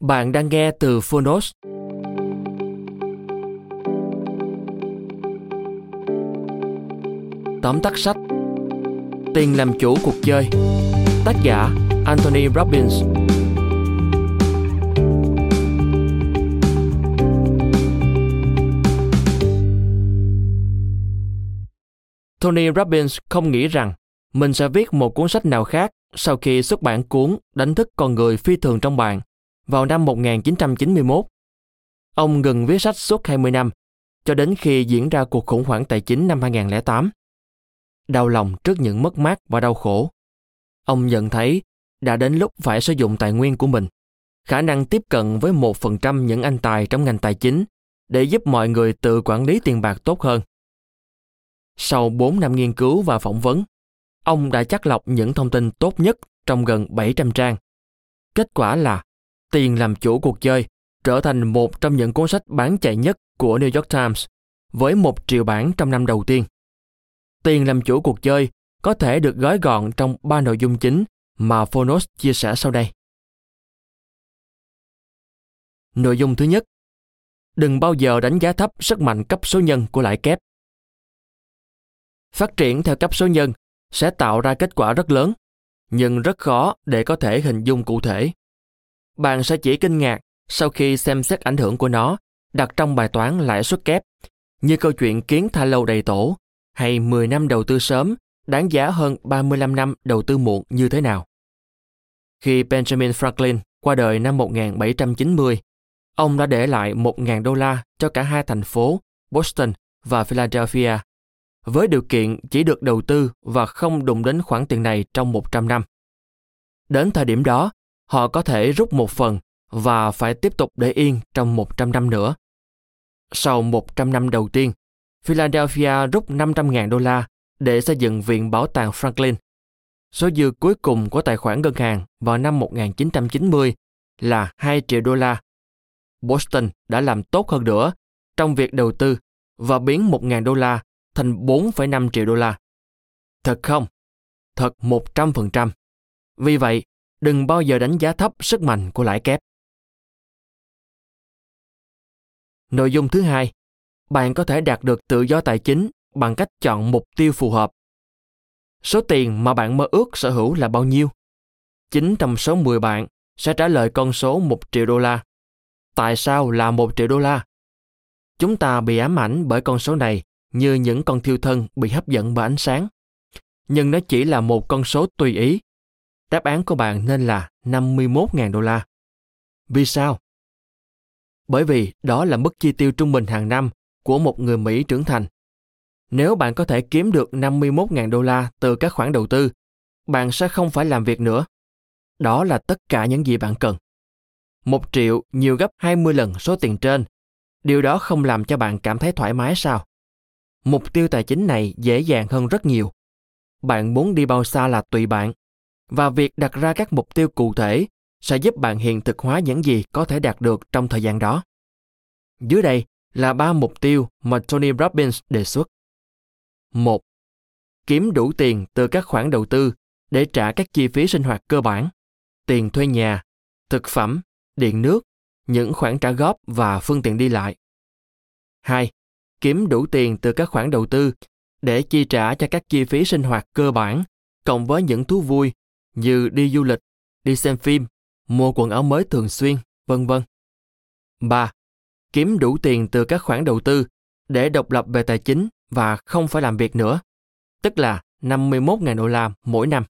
Bạn đang nghe từ Phonos. Tóm tắt sách. Tiền làm chủ cuộc chơi. Tác giả, Anthony Robbins. Tony Robbins không nghĩ rằng mình sẽ viết một cuốn sách nào khác sau khi xuất bản cuốn Đánh thức con người phi thường trong bạn vào năm 1991. Ông ngừng viết sách suốt 20 năm, cho đến khi diễn ra cuộc khủng hoảng tài chính năm 2008. Đau lòng trước những mất mát và đau khổ. Ông nhận thấy đã đến lúc phải sử dụng tài nguyên của mình, khả năng tiếp cận với 1% những anh tài trong ngành tài chính để giúp mọi người tự quản lý tiền bạc tốt hơn. Sau 4 năm nghiên cứu và phỏng vấn, ông đã chắc lọc những thông tin tốt nhất trong gần 700 trang. Kết quả là Tiền làm chủ cuộc chơi trở thành một trong những cuốn sách bán chạy nhất của New York Times với một triệu bản trong năm đầu tiên. Tiền làm chủ cuộc chơi có thể được gói gọn trong ba nội dung chính mà Phonos chia sẻ sau đây. Nội dung thứ nhất, đừng bao giờ đánh giá thấp sức mạnh cấp số nhân của lãi kép. Phát triển theo cấp số nhân sẽ tạo ra kết quả rất lớn, nhưng rất khó để có thể hình dung cụ thể bạn sẽ chỉ kinh ngạc sau khi xem xét ảnh hưởng của nó đặt trong bài toán lãi suất kép, như câu chuyện kiến tha lâu đầy tổ hay 10 năm đầu tư sớm đáng giá hơn 35 năm đầu tư muộn như thế nào. Khi Benjamin Franklin qua đời năm 1790, ông đã để lại 1.000 đô la cho cả hai thành phố Boston và Philadelphia, với điều kiện chỉ được đầu tư và không đụng đến khoản tiền này trong 100 năm. Đến thời điểm đó, họ có thể rút một phần và phải tiếp tục để yên trong 100 năm nữa. Sau 100 năm đầu tiên, Philadelphia rút 500.000 đô la để xây dựng Viện Bảo tàng Franklin. Số dư cuối cùng của tài khoản ngân hàng vào năm 1990 là 2 triệu đô la. Boston đã làm tốt hơn nữa trong việc đầu tư và biến 1.000 đô la thành 4,5 triệu đô la. Thật không? Thật 100%. Vì vậy, đừng bao giờ đánh giá thấp sức mạnh của lãi kép. Nội dung thứ hai, bạn có thể đạt được tự do tài chính bằng cách chọn mục tiêu phù hợp. Số tiền mà bạn mơ ước sở hữu là bao nhiêu? 9 trong số 10 bạn sẽ trả lời con số 1 triệu đô la. Tại sao là 1 triệu đô la? Chúng ta bị ám ảnh bởi con số này như những con thiêu thân bị hấp dẫn bởi ánh sáng. Nhưng nó chỉ là một con số tùy ý Đáp án của bạn nên là 51.000 đô la. Vì sao? Bởi vì đó là mức chi tiêu trung bình hàng năm của một người Mỹ trưởng thành. Nếu bạn có thể kiếm được 51.000 đô la từ các khoản đầu tư, bạn sẽ không phải làm việc nữa. Đó là tất cả những gì bạn cần. Một triệu nhiều gấp 20 lần số tiền trên. Điều đó không làm cho bạn cảm thấy thoải mái sao? Mục tiêu tài chính này dễ dàng hơn rất nhiều. Bạn muốn đi bao xa là tùy bạn và việc đặt ra các mục tiêu cụ thể sẽ giúp bạn hiện thực hóa những gì có thể đạt được trong thời gian đó. Dưới đây là ba mục tiêu mà Tony Robbins đề xuất. Một, Kiếm đủ tiền từ các khoản đầu tư để trả các chi phí sinh hoạt cơ bản, tiền thuê nhà, thực phẩm, điện nước, những khoản trả góp và phương tiện đi lại. 2. Kiếm đủ tiền từ các khoản đầu tư để chi trả cho các chi phí sinh hoạt cơ bản cộng với những thú vui như đi du lịch, đi xem phim, mua quần áo mới thường xuyên, vân vân. 3. Kiếm đủ tiền từ các khoản đầu tư để độc lập về tài chính và không phải làm việc nữa, tức là 51.000 đô la mỗi năm.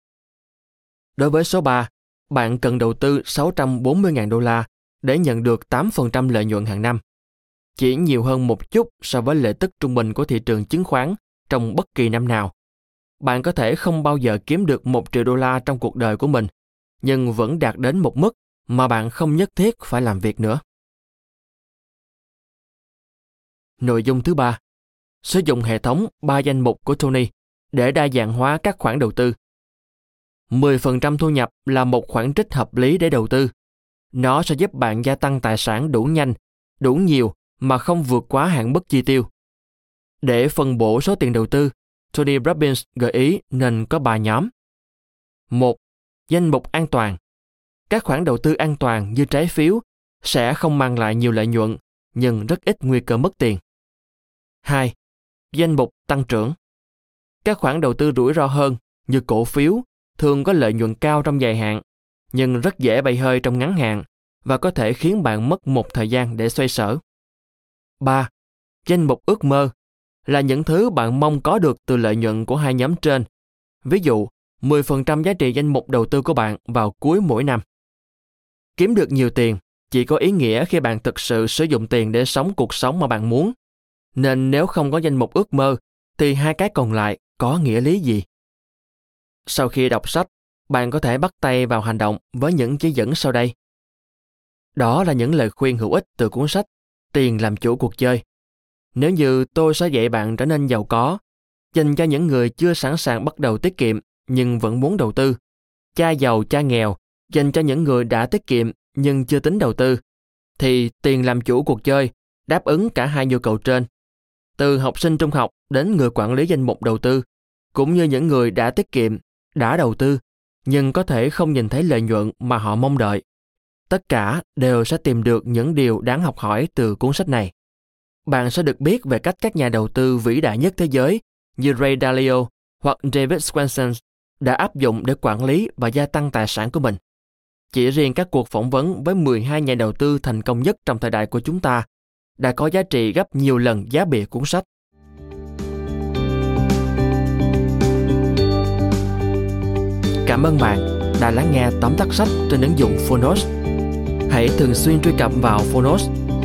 Đối với số 3, bạn cần đầu tư 640.000 đô la để nhận được 8% lợi nhuận hàng năm. Chỉ nhiều hơn một chút so với lợi tức trung bình của thị trường chứng khoán trong bất kỳ năm nào. Bạn có thể không bao giờ kiếm được 1 triệu đô la trong cuộc đời của mình, nhưng vẫn đạt đến một mức mà bạn không nhất thiết phải làm việc nữa. Nội dung thứ ba, sử dụng hệ thống ba danh mục của Tony để đa dạng hóa các khoản đầu tư. 10% thu nhập là một khoản trích hợp lý để đầu tư. Nó sẽ giúp bạn gia tăng tài sản đủ nhanh, đủ nhiều mà không vượt quá hạn mức chi tiêu. Để phân bổ số tiền đầu tư, Tony Robbins gợi ý nên có 3 nhóm. Một, Danh mục an toàn. Các khoản đầu tư an toàn như trái phiếu sẽ không mang lại nhiều lợi nhuận, nhưng rất ít nguy cơ mất tiền. 2. Danh mục tăng trưởng. Các khoản đầu tư rủi ro hơn như cổ phiếu thường có lợi nhuận cao trong dài hạn, nhưng rất dễ bay hơi trong ngắn hạn và có thể khiến bạn mất một thời gian để xoay sở. 3. Danh mục ước mơ là những thứ bạn mong có được từ lợi nhuận của hai nhóm trên. Ví dụ, 10% giá trị danh mục đầu tư của bạn vào cuối mỗi năm. Kiếm được nhiều tiền chỉ có ý nghĩa khi bạn thực sự sử dụng tiền để sống cuộc sống mà bạn muốn. Nên nếu không có danh mục ước mơ, thì hai cái còn lại có nghĩa lý gì? Sau khi đọc sách, bạn có thể bắt tay vào hành động với những chỉ dẫn sau đây. Đó là những lời khuyên hữu ích từ cuốn sách Tiền làm chủ cuộc chơi. Nếu như tôi sẽ dạy bạn trở nên giàu có, dành cho những người chưa sẵn sàng bắt đầu tiết kiệm nhưng vẫn muốn đầu tư, cha giàu cha nghèo, dành cho những người đã tiết kiệm nhưng chưa tính đầu tư, thì tiền làm chủ cuộc chơi đáp ứng cả hai nhu cầu trên. Từ học sinh trung học đến người quản lý danh mục đầu tư, cũng như những người đã tiết kiệm, đã đầu tư, nhưng có thể không nhìn thấy lợi nhuận mà họ mong đợi. Tất cả đều sẽ tìm được những điều đáng học hỏi từ cuốn sách này. Bạn sẽ được biết về cách các nhà đầu tư vĩ đại nhất thế giới như Ray Dalio hoặc David Swenson đã áp dụng để quản lý và gia tăng tài sản của mình. Chỉ riêng các cuộc phỏng vấn với 12 nhà đầu tư thành công nhất trong thời đại của chúng ta đã có giá trị gấp nhiều lần giá bìa cuốn sách. Cảm ơn bạn đã lắng nghe tóm tắt sách trên ứng dụng Phonos. Hãy thường xuyên truy cập vào Phonos